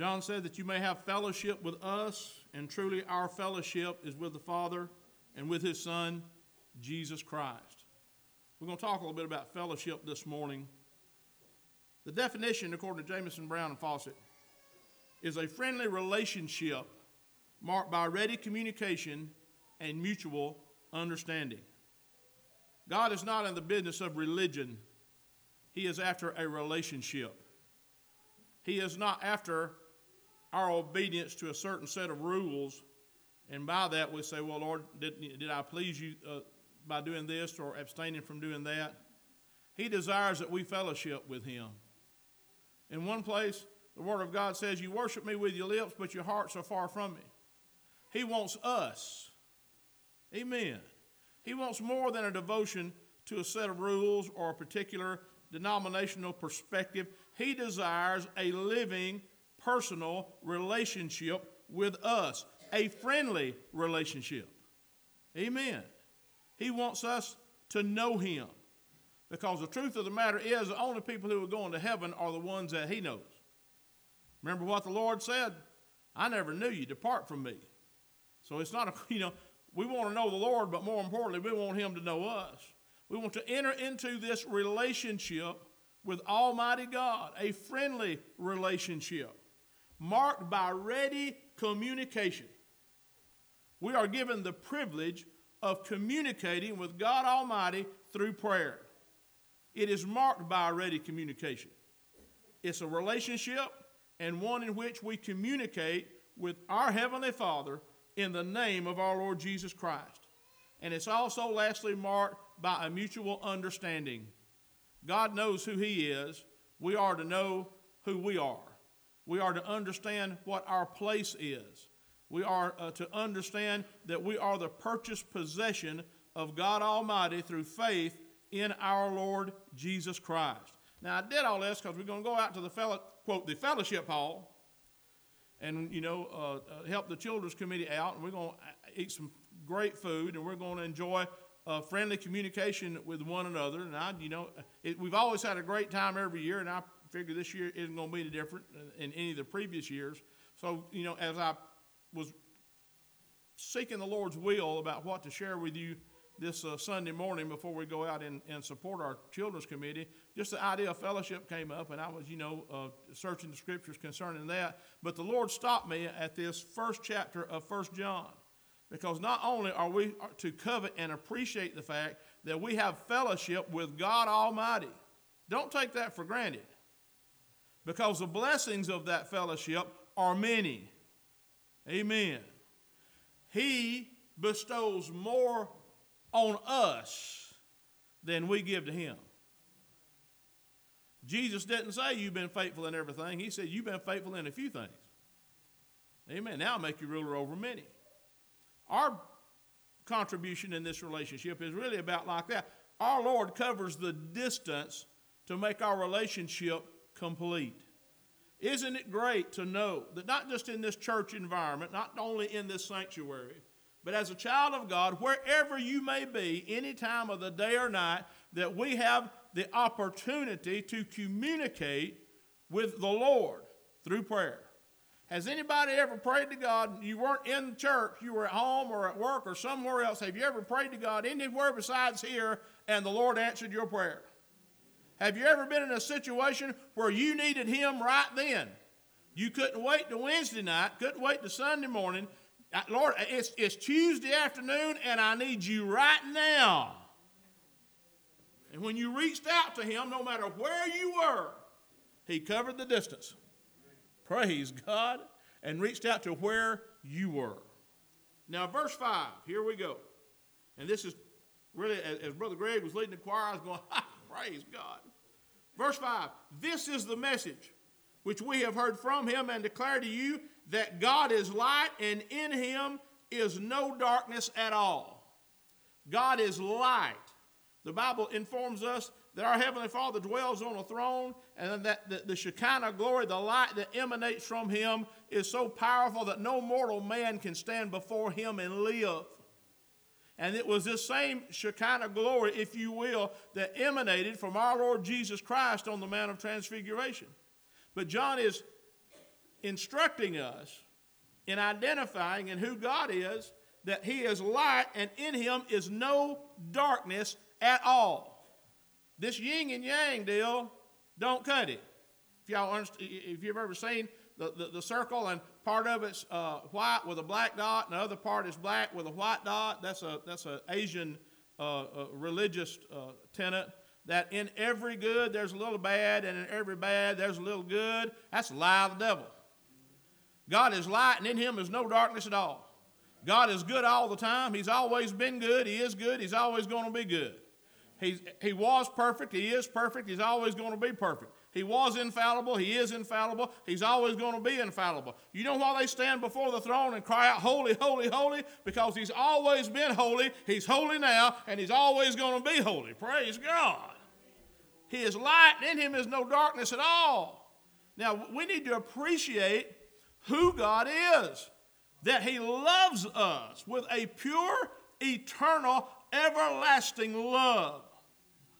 John said that you may have fellowship with us, and truly our fellowship is with the Father and with His Son, Jesus Christ. We're going to talk a little bit about fellowship this morning. The definition, according to Jamieson Brown, and Fausset, is a friendly relationship marked by ready communication and mutual understanding. God is not in the business of religion, He is after a relationship. He is not after our obedience to a certain set of rules, and by that we say, Well, Lord, did, did I please you uh, by doing this or abstaining from doing that? He desires that we fellowship with Him. In one place, the Word of God says, You worship me with your lips, but your hearts are far from me. He wants us. Amen. He wants more than a devotion to a set of rules or a particular denominational perspective. He desires a living, personal relationship with us, a friendly relationship. Amen. He wants us to know Him. Because the truth of the matter is, the only people who are going to heaven are the ones that He knows. Remember what the Lord said? I never knew you. Depart from me. So it's not a, you know, we want to know the Lord, but more importantly, we want Him to know us. We want to enter into this relationship with Almighty God, a friendly relationship marked by ready communication. We are given the privilege of communicating with God Almighty through prayer. It is marked by ready communication. It's a relationship and one in which we communicate with our Heavenly Father in the name of our Lord Jesus Christ. And it's also, lastly, marked by a mutual understanding. God knows who He is. We are to know who we are. We are to understand what our place is. We are uh, to understand that we are the purchased possession of God Almighty through faith in our Lord Jesus Christ. Now, I did all this because we're going to go out to the fellow, quote, the fellowship hall and, you know, uh, uh, help the children's committee out. And we're going to eat some great food and we're going to enjoy uh, friendly communication with one another. And I, you know, it, we've always had a great time every year, and I figure this year isn't going to be any different in any of the previous years. So, you know, as I was seeking the Lord's will about what to share with you this uh, Sunday morning before we go out and, and support our children's committee, just the idea of fellowship came up, and I was, you know, uh, searching the scriptures concerning that. But the Lord stopped me at this first chapter of First John. Because not only are we to covet and appreciate the fact that we have fellowship with God Almighty, don't take that for granted. Because the blessings of that fellowship are many. Amen. He bestows more on us than we give to Him. Jesus didn't say you've been faithful in everything. He said you've been faithful in a few things. Amen. Now I'll make you ruler over many. Our contribution in this relationship is really about like that. Our Lord covers the distance to make our relationship complete. Isn't it great to know that not just in this church environment, not only in this sanctuary, but as a child of God, wherever you may be, any time of the day or night, that we have the opportunity to communicate with the Lord through prayer. Has anybody ever prayed to God? You weren't in church, you were at home or at work or somewhere else. Have you ever prayed to God anywhere besides here and the Lord answered your prayer? Have you ever been in a situation where you needed Him right then? You couldn't wait to Wednesday night, couldn't wait to Sunday morning. Uh, Lord, it's, it's Tuesday afternoon and I need you right now. And when you reached out to Him, no matter where you were, He covered the distance. Praise God. And reached out to where you were. Now, verse 5, here we go. And this is really, as, Brother Greg was leading the choir, I was going, praise God. Verse 5 This is the message which we have heard from him and declare to you that God is light and in him is no darkness at all. God is light. The Bible informs us that our Heavenly Father dwells on a throne, and that the, Shekinah glory, the light that emanates from Him, is so powerful that no mortal man can stand before Him and live. And it was this same Shekinah glory, if you will, that emanated from our Lord Jesus Christ on the Mount of Transfiguration. But John is instructing us in identifying in who God is, that He is light and in Him is no darkness at all. This yin and yang deal, don't cut it. If y'all if you've ever seen the, the, the, circle and part of it's uh, white with a black dot and the other part is black with a white dot, that's a that's an Asian uh, uh, religious uh, tenet that in every good there's a little bad, and in every bad there's a little good. That's a lie of the devil. God is light, and in him is no darkness at all. God is good all the time. He's always been good. He is good. He's always going to be good. He's, he was perfect. He is perfect. He's always going to be perfect. He was infallible. He is infallible. He's always going to be infallible. You know why they stand before the throne and cry out, Holy, holy, holy? Because He's always been holy. He's holy now, and He's always going to be holy. Praise God. He is light, and in Him is no darkness at all. Now, we need to appreciate who God is, that He loves us with a pure, eternal, everlasting love.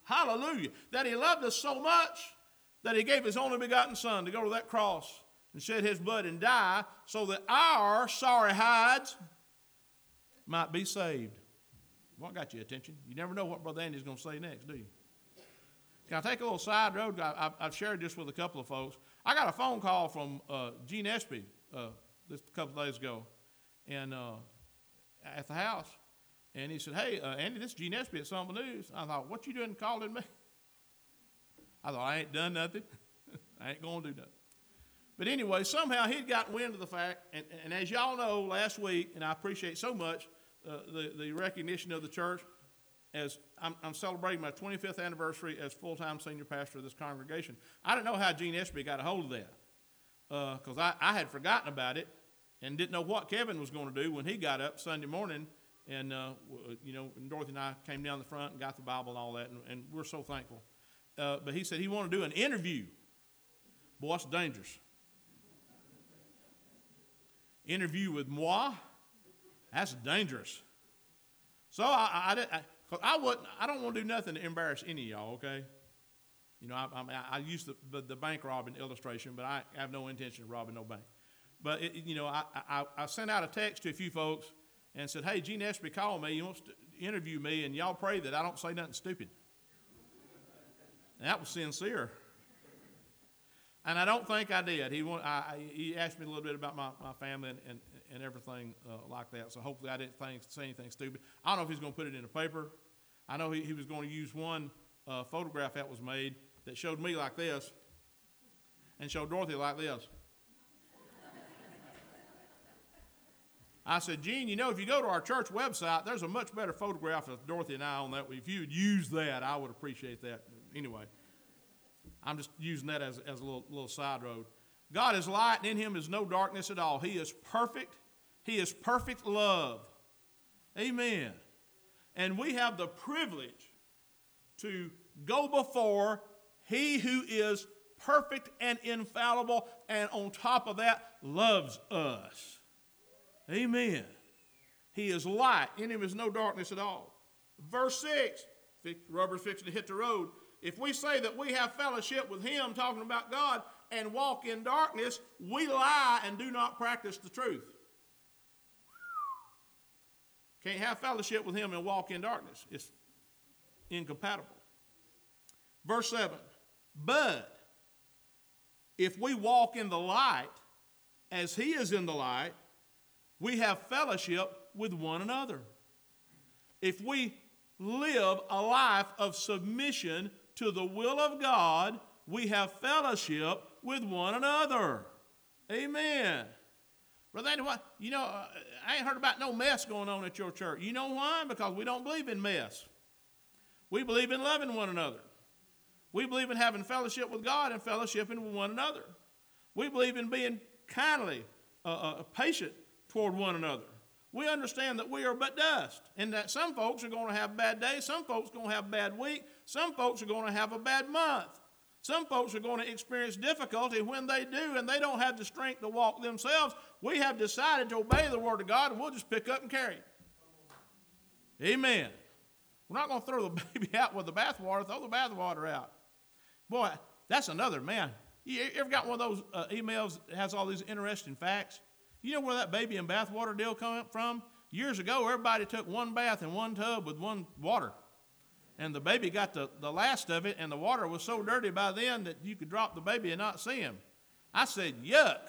Hallelujah. That He loved us so much that He gave His only begotten Son to go to that cross and shed His blood and die so that our sorry hides might be saved. What got your attention? You never know what Brother Andy's going to say next, do you? Can I take a little side road? I, have shared this with a couple of folks. I got a phone call from uh, Gene Espy uh, this couple days ago, and uh, at the house, and he said, "Hey, uh, Andy, this is Gene Espy at Summer News." I thought, "What you doing calling me?" I thought, "I ain't done nothing. I ain't gonna do nothing." But anyway, somehow he'd gotten wind of the fact, and, and as y'all know, last week, and I appreciate so much uh, the the recognition of the church as I'm, I'm, celebrating my 25th anniversary as full-time senior pastor of this congregation. I didn't know how Gene Espy got a hold of that because uh, I, I had forgotten about it and didn't know what Kevin was going to do when he got up Sunday morning. And, uh, you know, and Dorothy and I came down the front and got the Bible and all that, and, and we're so thankful. Uh, but he said he wanted to do an interview. Boy, that's dangerous. interview with moi? That's dangerous. So I, I, I, Cause I wouldn't, I don't want to do nothing to embarrass any of y'all. Okay. You know, I, I, I used the, the, the, bank robbing illustration, but I have no intention of robbing no bank. But it, you know, I, I, I sent out a text to a few folks and said, "Hey, Gene Espy called me. He wants to interview me, and y'all pray that I don't say nothing stupid." That was sincere. And I don't think I did. He, want, I, he asked me a little bit about my, my family and, and, and everything uh, like that. So hopefully I didn't think, say anything stupid. I don't know if he's going to put it in a paper. I know he, he was going to use one uh, photograph that was made that showed me like this and showed Dorothy like this. I said, Gene, you know, if you go to our church website, there's a much better photograph of Dorothy and I on that. If you would use that, I would appreciate that. Anyway, I'm just using that as, as a little, little side road. God is light, and in him is no darkness at all. He is perfect. He is perfect love. Amen. And we have the privilege to go before he who is perfect and infallible, and on top of that, loves us. Amen. He is light. In him is no darkness at all. Verse 6, rubber's fixing to hit the road. If we say that we have fellowship with him, talking about God, and walk in darkness, we lie and do not practice the truth. Can't have fellowship with him and walk in darkness. It's incompatible. Verse 7 But if we walk in the light as he is in the light, we have fellowship with one another. If we live a life of submission to the will of God, we have fellowship with one another. Amen. Brother you know, uh, I ain't heard about no mess going on at your church. You know why? Because we don't believe in mess. We believe in loving one another. We believe in having fellowship with God and fellowshipping with one another. We believe in being kindly, uh, uh, patient toward one another. We understand that we are but dust, and that some folks are going to have bad days, some folks are going to have a bad week, some folks are going to have a bad month. Some folks are going to experience difficulty when they do and they don't have the strength to walk themselves. We have decided to obey the Word of God and we'll just pick up and carry it. Amen. We're not going to throw the baby out with the bathwater, throw the bathwater out. Boy, that's another, man. You ever got one of those uh, emails that has all these interesting facts? You know where that baby in bathwater deal come from? Years ago, everybody took one bath in one tub with one water. And the baby got the, the last of it, and the water was so dirty by then that you could drop the baby and not see him. I said, yuck.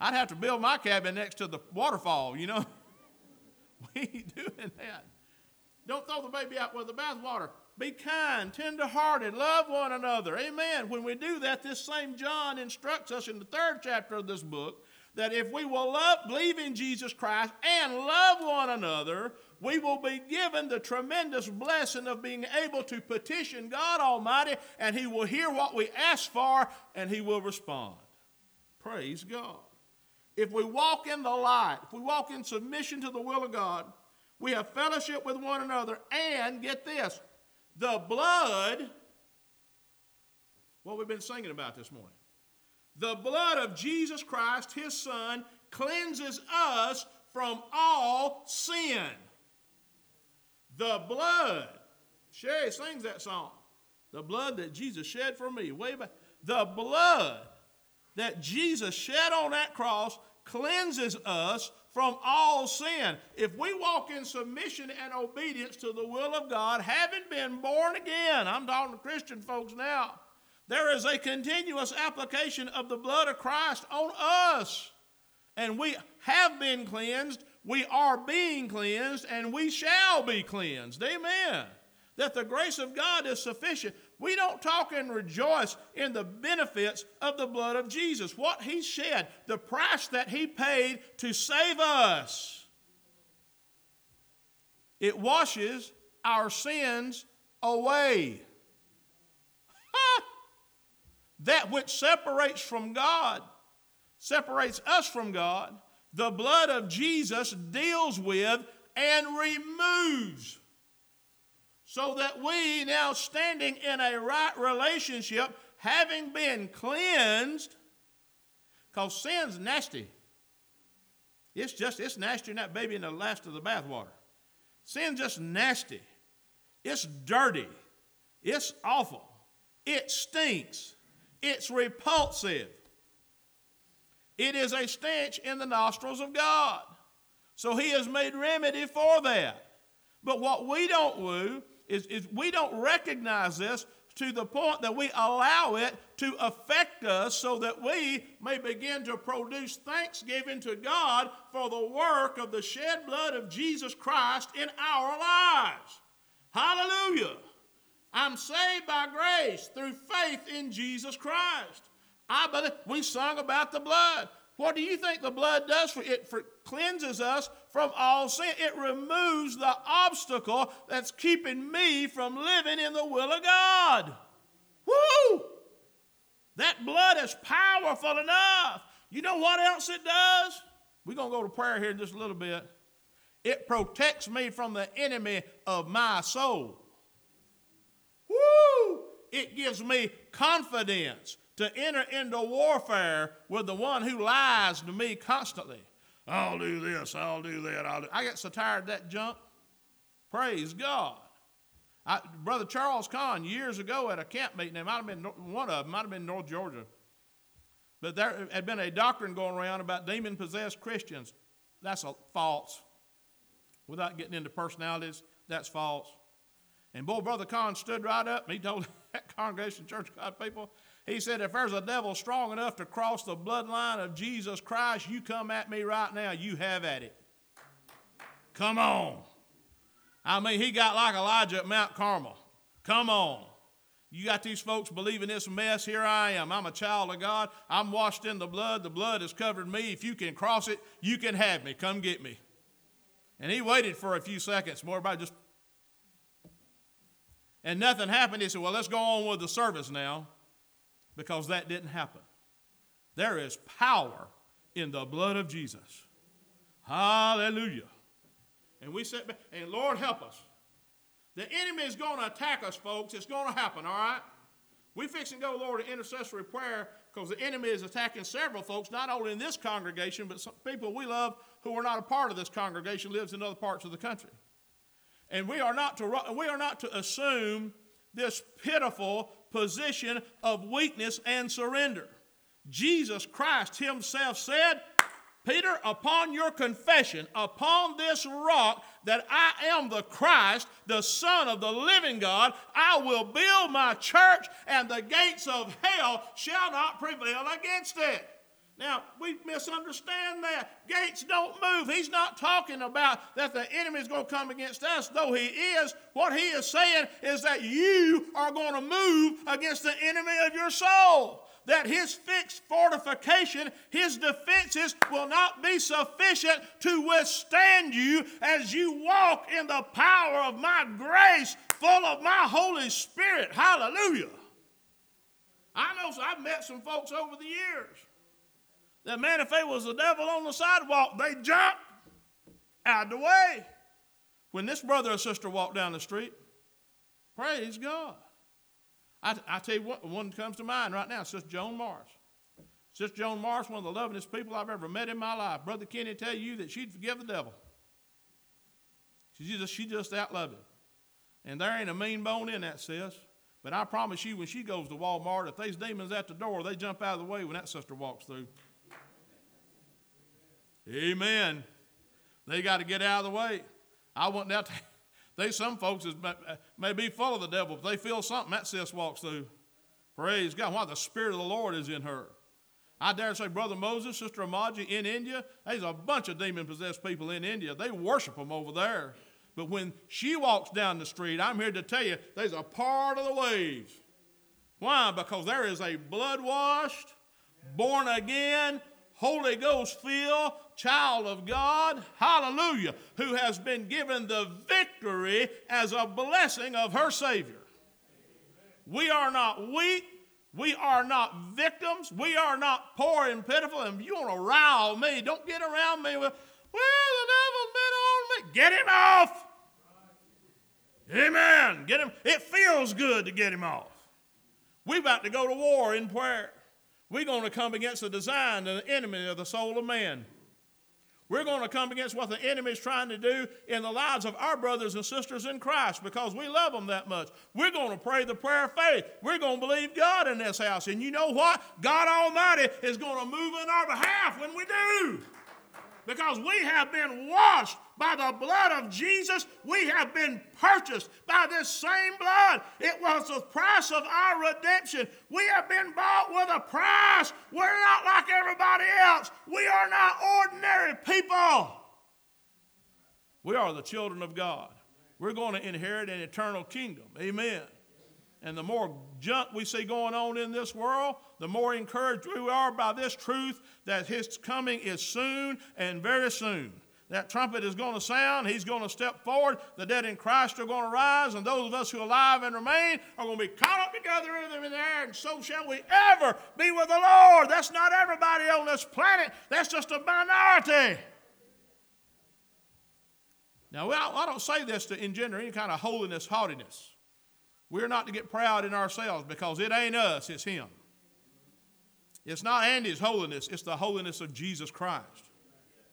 I'd have to build my cabin next to the waterfall, you know. we ain't doing that. Don't throw the baby out with the bathwater. Be kind, tenderhearted, love one another. Amen. When we do that, this same John instructs us in the third chapter of this book that if we will love, believe in Jesus Christ and love one another, we will be given the tremendous blessing of being able to petition God Almighty, and He will hear what we ask for and He will respond. Praise God. If we walk in the light, if we walk in submission to the will of God, we have fellowship with one another, and get this the blood, what we've been singing about this morning, the blood of Jesus Christ, his Son, cleanses us from all sin. The blood. Sherry sings that song. The blood that Jesus shed for me. Way back. The blood that Jesus shed on that cross cleanses us from all sin. If we walk in submission and obedience to the will of God, having been born again, I'm talking to Christian folks now, there is a continuous application of the blood of Christ on us. And we have been cleansed, we are being cleansed, and we shall be cleansed. Amen. That the grace of God is sufficient. We don't talk and rejoice in the benefits of the blood of Jesus, what He shed, the price that He paid to save us. It washes our sins away that which separates from God, separates us from God, the blood of Jesus deals with and removes. So that we, now standing in a right relationship, having been cleansed, because sin's nasty. It's just, it's nastier than that baby in the last of the bathwater. Sin's just nasty. It's dirty. It's awful. It stinks. It's repulsive. It is a stench in the nostrils of God. So he has made remedy for that. But what we don't do is, is we don't recognize this to the point that we allow it to affect us so that we may begin to produce thanksgiving to God for the work of the shed blood of Jesus Christ in our lives. Hallelujah. I'm saved by grace through faith in Jesus Christ. I believe we sung about the blood. What do you think the blood does for it? For, cleanses us from all sin. It removes the obstacle that's keeping me from living in the will of God. Woo! That blood is powerful enough. You know what else it does? We're going to go to prayer here in just a little bit. It protects me from the enemy of my soul. Woo! It gives me confidence to enter into warfare with the one who lies to me constantly. I'll do this, I'll do that, I'll do. I get so tired of that junk. Praise God. I, Brother Charles Kahn, years ago at a camp meeting, it might have been one of them, might have been North Georgia, but there had been a doctrine going around about demon possessed Christians. That's a false. Without getting into personalities, that's false. And boy, Brother Kahn stood right up and he told that congregation, Church God people, he said, if there's a devil strong enough to cross the bloodline of Jesus Christ, you come at me right now, you have at it. Come on. I mean, he got like Elijah at Mount Carmel. Come on. You got these folks believing this mess. Here I am. I'm a child of God. I'm washed in the blood. The blood has covered me. If you can cross it, you can have me. Come get me. And he waited for a few seconds. More about just and nothing happened, he said, Well, let's go on with the service now because that didn't happen. There is power in the blood of Jesus. Hallelujah. And we said, and Lord help us. The enemy is going to attack us, folks. It's going to happen, all right? We fix and go, Lord, to intercessory prayer because the enemy is attacking several folks, not only in this congregation, but some people we love who are not a part of this congregation, lives in other parts of the country. And we are not to, we are not to assume this pitiful, position of weakness and surrender. Jesus Christ Himself said, Peter, upon your confession, upon this rock that I am the Christ, the Son of the living God, I will build my church, and the gates of hell shall not prevail against it. Now, we misunderstand that. Gates don't move. He's not talking about that the enemy is going to come against us, though he is. What he is saying is that you are going to move against the enemy of your soul that his fixed fortification, his defenses will not be sufficient to withstand you as you walk in the power of my grace, full of my Holy Spirit. Hallelujah. I know I've met some folks over the years that, man, if they was the devil on the sidewalk, they jump out of the way. When this brother or sister walked down the street, praise God. I, I tell you what, one comes to mind right now, Sister Joan Morris. Sister Joan Morris, one of the lovingest people I've ever met in my life. Brother Kenny tell you that she'd forgive the devil. She just, she just that loving. And there ain't a mean bone in that, sis. But I promise you, when she goes to Walmart, if there's demons at the door, they jump out of the way when that sister walks through. Amen. They got to get out of the way. I want that. They some folks is, may be full of the devil, but they feel something that sis walks through. Praise God. Why the Spirit of the Lord is in her. I dare say, Brother Moses, Sister Amaji in India, there's a bunch of demon possessed people in India. They worship them over there. But when she walks down the street, I'm here to tell you, there's a part of the waves. Why? Because there is a blood washed, born again, Holy Ghost filled child of God, hallelujah, who has been given the victory as a blessing of her Savior. We are not weak. We are not victims. We are not poor and pitiful. And if you want to rile me, don't get around me with, well, the devil's been on me. Get him off. Amen. Get him. It feels good to get him off. We about to go to war in prayer. We're going to come against the design and the enemy of the soul of man. We're going to come against what the enemy is trying to do in the lives of our brothers and sisters in Christ because we love them that much. We're going to pray the prayer of faith. We're going to believe God in this house. And you know what? God Almighty is going to move in our behalf when we do because we have been washed by the blood of Jesus. We have been purchased by this same blood. It was the price of our redemption. We have been bought with a price. We're not like everybody else. We are not ordinary people. We are the children of God. We're going to inherit an eternal kingdom. Amen. And the more junk we see going on in this world, the more encouraged we are by this truth that His coming is soon and very soon. That trumpet is going to sound. He's going to step forward. The dead in Christ are going to rise, and those of us who are alive and remain are going to be caught up together in the air, and so shall we ever be with the Lord. That's not everybody on this planet, that's just a minority. Now, I don't say this to engender any kind of holiness, haughtiness. We're not to get proud in ourselves because it ain't us, it's Him. It's not Andy's holiness, it's the holiness of Jesus Christ.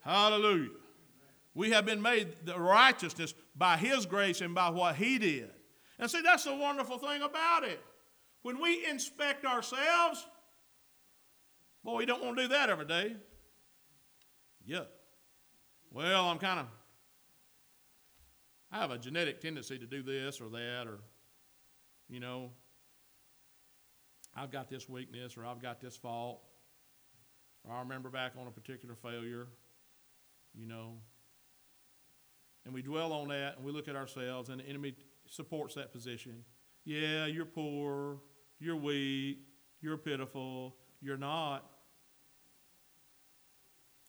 Hallelujah. We have been made the righteousness by His grace and by what He did. And see, that's the wonderful thing about it. When we inspect ourselves, boy, we don't want to do that every day. Yeah. Well, I'm kind of, I have a genetic tendency to do this or that, or you know, I've got this weakness or I've got this fault, or I remember back on a particular failure, you know. And we dwell on that and we look at ourselves, and the enemy supports that position. Yeah, you're poor, you're weak, you're pitiful. You're not.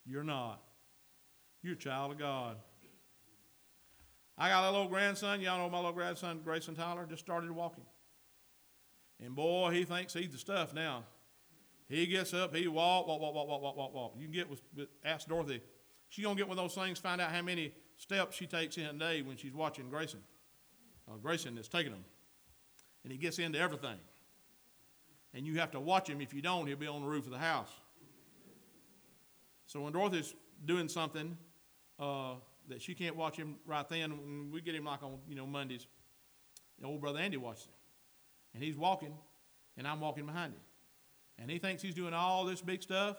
You're not. You're a child of God. I got a little grandson. Y'all know my little grandson, Grayson Tyler, just started walking. And boy, he thinks he's the stuff now. He gets up, he walk, walk, walk, walk, walk, walk, walk, walk. You can get with, with ask Dorothy. She gonna get with those things, find out how many steps she takes in a day when she's watching Grayson. Uh, Grayson is taking them, and he gets into everything. And you have to watch him. If you don't, he'll be on the roof of the house. So when Dorothy's doing something, uh, that she can't watch him right then. We get him like on you know Mondays. The old brother Andy watches him, and he's walking, and I'm walking behind him. And he thinks he's doing all this big stuff,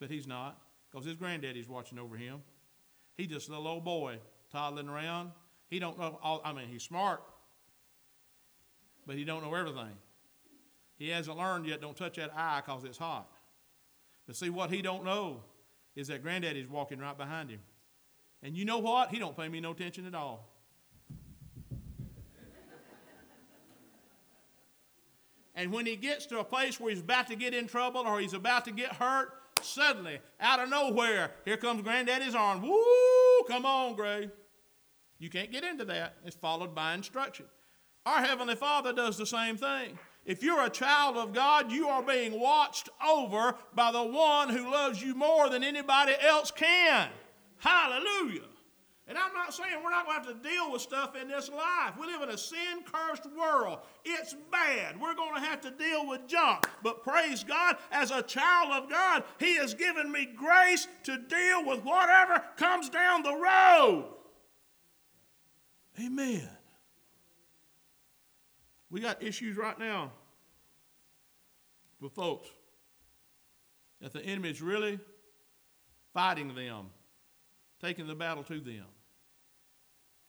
but he's not, because his granddaddy's watching over him. He's just a little old boy toddling around. He don't know all, I mean, he's smart, but he don't know everything. He hasn't learned yet, don't touch that eye because it's hot. But see, what he don't know is that granddaddy's walking right behind him. And you know what? He don't pay me no attention at all. and when he gets to a place where he's about to get in trouble or he's about to get hurt, suddenly, out of nowhere, here comes granddaddy's arm. Woo! Come on, Gray. You can't get into that. It's followed by instruction. Our Heavenly Father does the same thing. If you're a child of God, you are being watched over by the one who loves you more than anybody else can. Hallelujah. And I'm not saying we're not going to have to deal with stuff in this life. We live in a sin cursed world. It's bad. We're going to have to deal with junk. But praise God, as a child of God, He has given me grace to deal with whatever comes down the road. Amen. We got issues right now with folks that the enemy is really fighting them, taking the battle to them.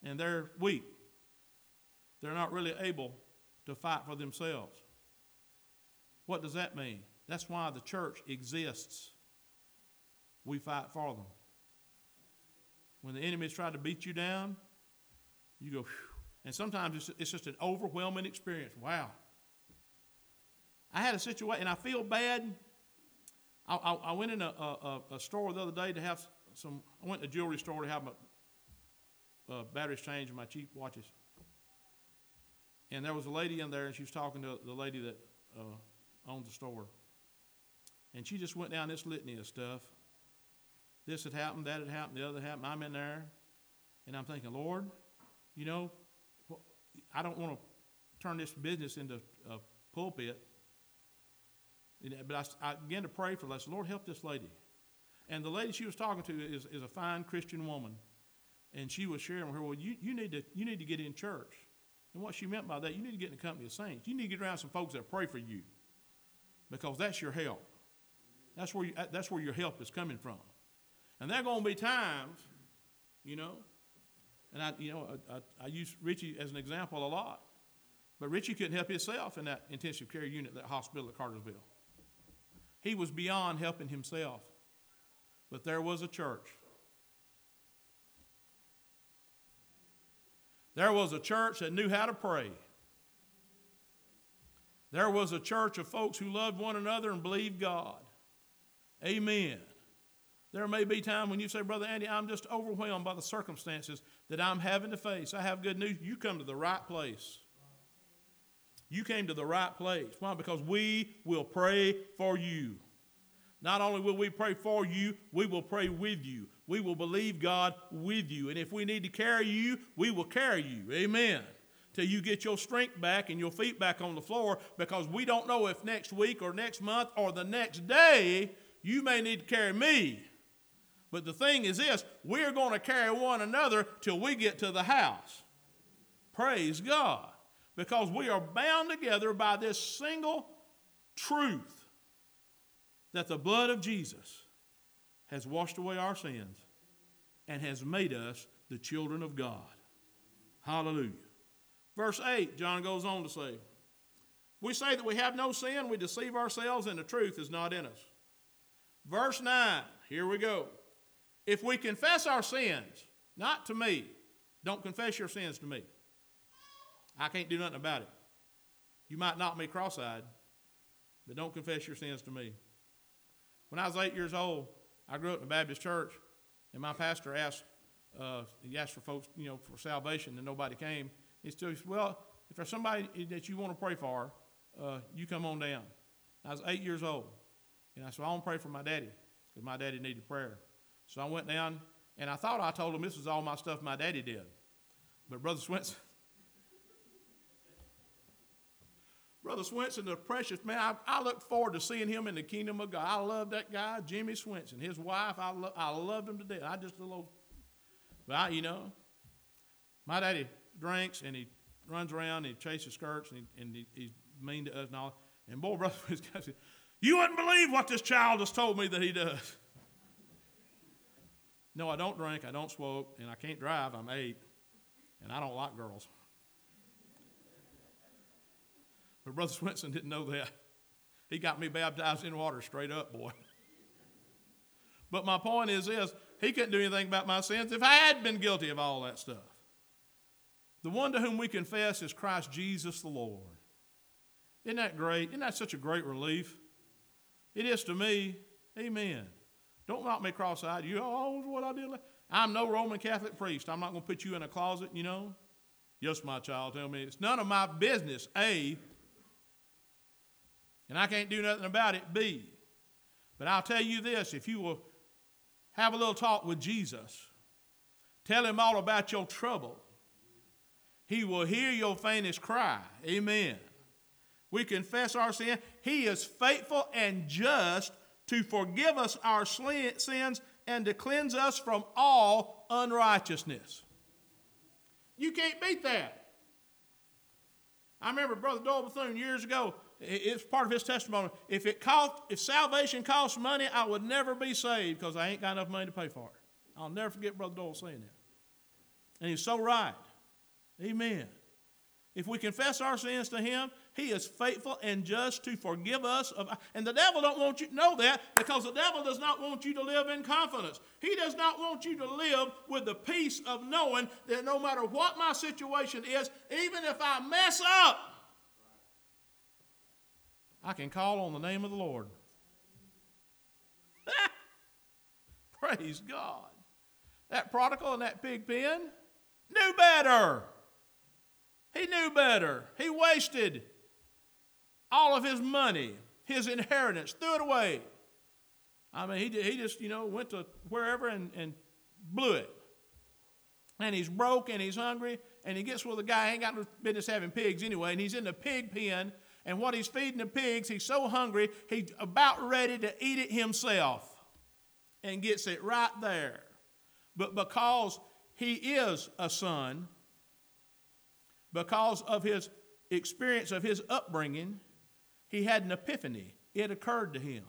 And they're weak. They're not really able to fight for themselves. What does that mean? That's why the church exists. We fight for them. When the enemy is trying to beat you down, you go, Phew. and sometimes it's, it's just an overwhelming experience. Wow. I had a situation, and I feel bad. I, I, I went in a, a, a, store the other day to have some, I went to a jewelry store to have my uh, batteries changed in my cheap watches. And there was a lady in there, and she was talking to the lady that uh, owns the store. And she just went down this litany of stuff. This had happened, that had happened, the other happened. I'm in there, and I'm thinking, Lord, you know, I don't want to turn this business into a pulpit. But I, I began to pray for this. Lord, help this lady. And the lady she was talking to is, is a fine Christian woman. And she was sharing with her, well, you, you, need to, you need to get in church. And what she meant by that, you need to get in the company of saints. You need to get around some folks that pray for you because that's your help. That's where, you, that's where your help is coming from. And there are going to be times, you know, and I, you know, I, I, I use Richie as an example a lot. But Richie couldn't help himself in that intensive care unit, that hospital at Cartersville. He was beyond helping himself. But there was a church. There was a church that knew how to pray. There was a church of folks who loved one another and believed God. Amen. There may be time when you say, Brother Andy, I'm just overwhelmed by the circumstances that I'm having to face. I have good news. You come to the right place. You came to the right place. Why? Because we will pray for you. Not only will we pray for you, we will pray with you. We will believe God with you. And if we need to carry you, we will carry you. Amen. Till you get your strength back and your feet back on the floor because we don't know if next week or next month or the next day you may need to carry me. But the thing is this we're going to carry one another till we get to the house. Praise God. Because we are bound together by this single truth that the blood of Jesus has washed away our sins and has made us the children of God. Hallelujah. Verse 8, John goes on to say, We say that we have no sin, we deceive ourselves, and the truth is not in us. Verse 9, here we go. If we confess our sins, not to me, don't confess your sins to me. I can't do nothing about it. You might knock me cross eyed, but don't confess your sins to me. When I was eight years old, I grew up in a Baptist church, and my pastor asked, uh, he asked for folks, you know, for salvation, and nobody came. He said, well, if there's somebody that you want to pray for, uh, you come on down. I was eight years old, and I said, I want to pray for my daddy, because my daddy needed prayer. So I went down, and I thought I told him this was all my stuff my daddy did. But Brother Swinson, Brother Swinson, the precious man, I, I, look forward to seeing him in the kingdom of God. I love that guy, Jimmy Swinson. His wife, I, lo- I loved him to death. I just a little, but I, you know, my daddy drinks and he runs around and he chases skirts and, he, and he, he's mean to us and all. And boy, brother, said, you wouldn't believe what this child has told me that he does. No, I don't drink, I don't smoke, and I can't drive. I'm eight, and I don't like girls. But Brother Swinson didn't know that. He got me baptized in water straight up, boy. But my point is this he couldn't do anything about my sins if I had been guilty of all that stuff. The one to whom we confess is Christ Jesus the Lord. Isn't that great? Isn't that such a great relief? It is to me. Amen. Don't knock me cross eyed. You, what I did. I'm no Roman Catholic priest. I'm not going to put you in a closet, you know. Yes, my child, tell me. It's none of my business, A. And I can't do nothing about it, B. But I'll tell you this if you will have a little talk with Jesus, tell him all about your trouble, he will hear your faintest cry. Amen. We confess our sin. He is faithful and just to forgive us our sins and to cleanse us from all unrighteousness. You can't beat that. I remember Brother Doyle Bethune years ago, it's part of his testimony. If it cost, if salvation costs money, I would never be saved because I ain't got enough money to pay for it. I'll never forget Brother Doyle saying that. And he's so right. Amen. If we confess our sins to him, he is faithful and just to forgive us of and the devil don't want you to know that because the devil does not want you to live in confidence. He does not want you to live with the peace of knowing that no matter what my situation is, even if I mess up, I can call on the name of the Lord. Praise God. That prodigal in that pig pen knew better. He knew better. He wasted all of his money, his inheritance, threw it away. I mean, he, he just, you know, went to wherever and, and blew it. And he's broke and he's hungry, and he gets with a guy, ain't got no business having pigs anyway, and he's in the pig pen, and what he's feeding the pigs, he's so hungry, he's about ready to eat it himself and gets it right there. But because he is a son, because of his experience of his upbringing, he had an epiphany. It occurred to him.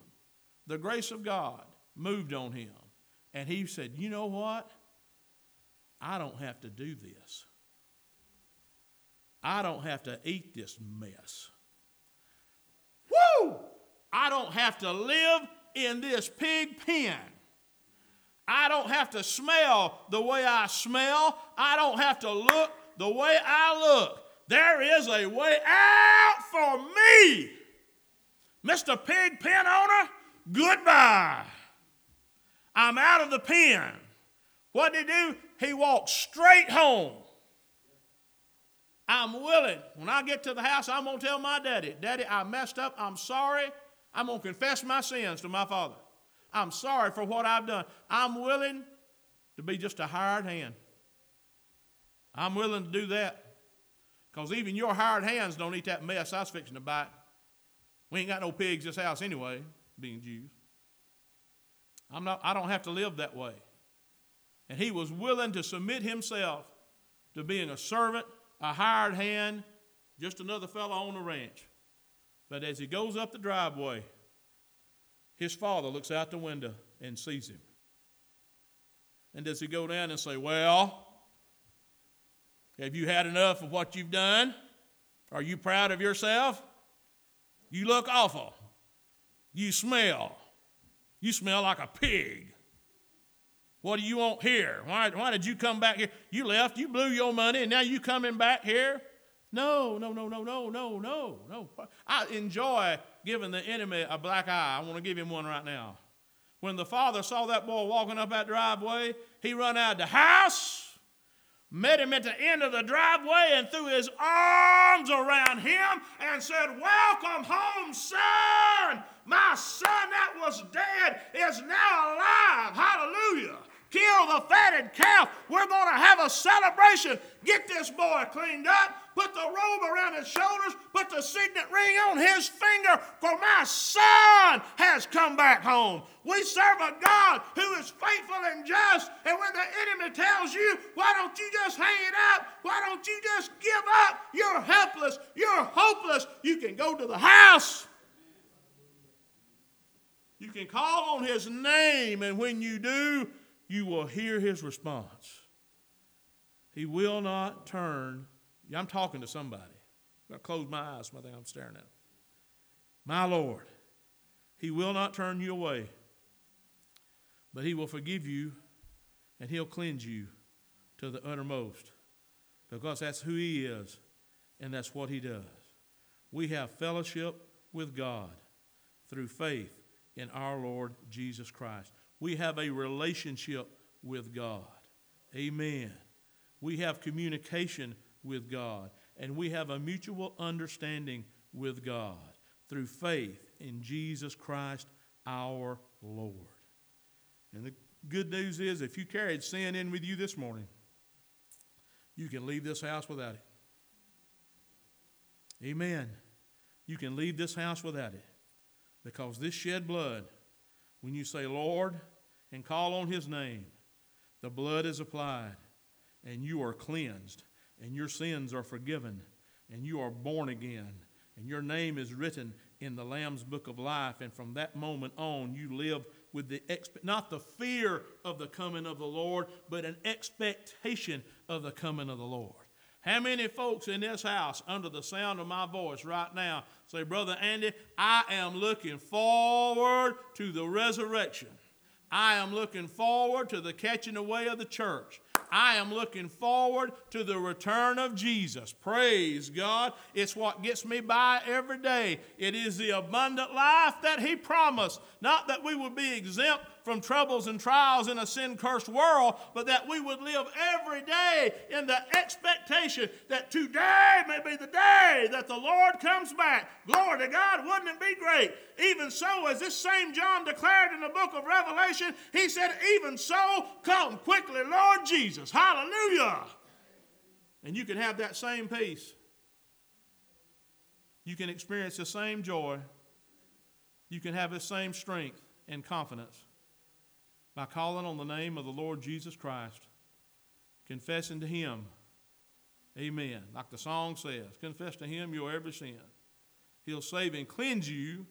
The grace of God moved on him. And he said, You know what? I don't have to do this. I don't have to eat this mess. Woo! I don't have to live in this pig pen. I don't have to smell the way I smell. I don't have to look the way I look. There is a way out for me. Mr. Pig pen owner, goodbye. I'm out of the pen. What did he do? He walked straight home. I'm willing. When I get to the house, I'm going to tell my daddy, Daddy, I messed up. I'm sorry. I'm going to confess my sins to my father. I'm sorry for what I've done. I'm willing to be just a hired hand. I'm willing to do that. Because even your hired hands don't eat that mess I was fixing to bite. We ain't got no pigs this house anyway, being Jews. I'm not, I don't have to live that way. And he was willing to submit himself to being a servant, a hired hand, just another fellow on the ranch. But as he goes up the driveway, his father looks out the window and sees him. And does he go down and say, Well, have you had enough of what you've done? Are you proud of yourself? You look awful. You smell. You smell like a pig. What do you want here? Why, why did you come back here? You left, you blew your money, and now you coming back here? No, no, no, no, no, no, no, no. I enjoy giving the enemy a black eye. I want to give him one right now. When the father saw that boy walking up that driveway, he run out of the house met him at the end of the driveway and threw his arms around him and said, Welcome home, son. My son that was dead is now alive. Hallelujah. Kill the fatted calf. We're going to have a celebration. Get this boy cleaned up put the robe around his shoulders, put the signet ring on his finger, for my son has come back home. We serve a God who is faithful and just. And when the enemy tells you, why don't you just hang it up? Why don't you just give up? You're helpless. You're hopeless. You can go to the house You can call on his name, and when you do, you will hear his response. He will not turn. I'm talking to somebody. I close my eyes. I think I'm staring at. My Lord, he will not turn you away, but he will forgive you and he'll cleanse you to the uttermost because that's who he is and that's what he does. We have fellowship with God through faith in our Lord Jesus Christ. We have a relationship with God. Amen. We have communication with God, and we have a mutual understanding with God through faith in Jesus Christ our Lord. And the good news is if you carried sin in with you this morning, you can leave this house without it. Amen. You can leave this house without it because this shed blood, when you say, Lord, and call on his name, the blood is applied and you are cleansed and your sins are forgiven and you are born again and your name is written in the Lamb's book of life. And from that moment on, you live with the expe- not the fear of the coming of the Lord, but an expectation of the coming of the Lord. How many folks in this house, under the sound of my voice right now, say, Brother Andy, I am looking forward to the resurrection. I am looking forward to the catching away of the church. I am looking forward to the return of Jesus. Praise God. It's what gets me by every day. It is the abundant life that He promised. Not that we would be exempt from troubles and trials in a sin cursed world, but that we would live every day in the expectation that today may be the day that the Lord comes back. Glory to God, wouldn't it be great? Even so, as this same John declared in the book of Revelation, he said, Even so, come quickly, Lord Jesus. Hallelujah. And you can have that same peace. You can experience the same joy. You can have the same strength and confidence by calling on the name of the Lord Jesus Christ, confessing to Him. Amen. Like the song says, confess to Him your every sin. He'll save and cleanse you,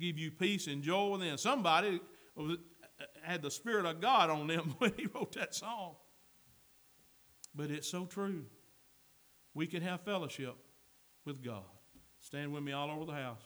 give you peace and joy within. Somebody uh, had the Spirit of God on them when he wrote that song. But it's so true. We can have fellowship with God. Stand with me all over the house.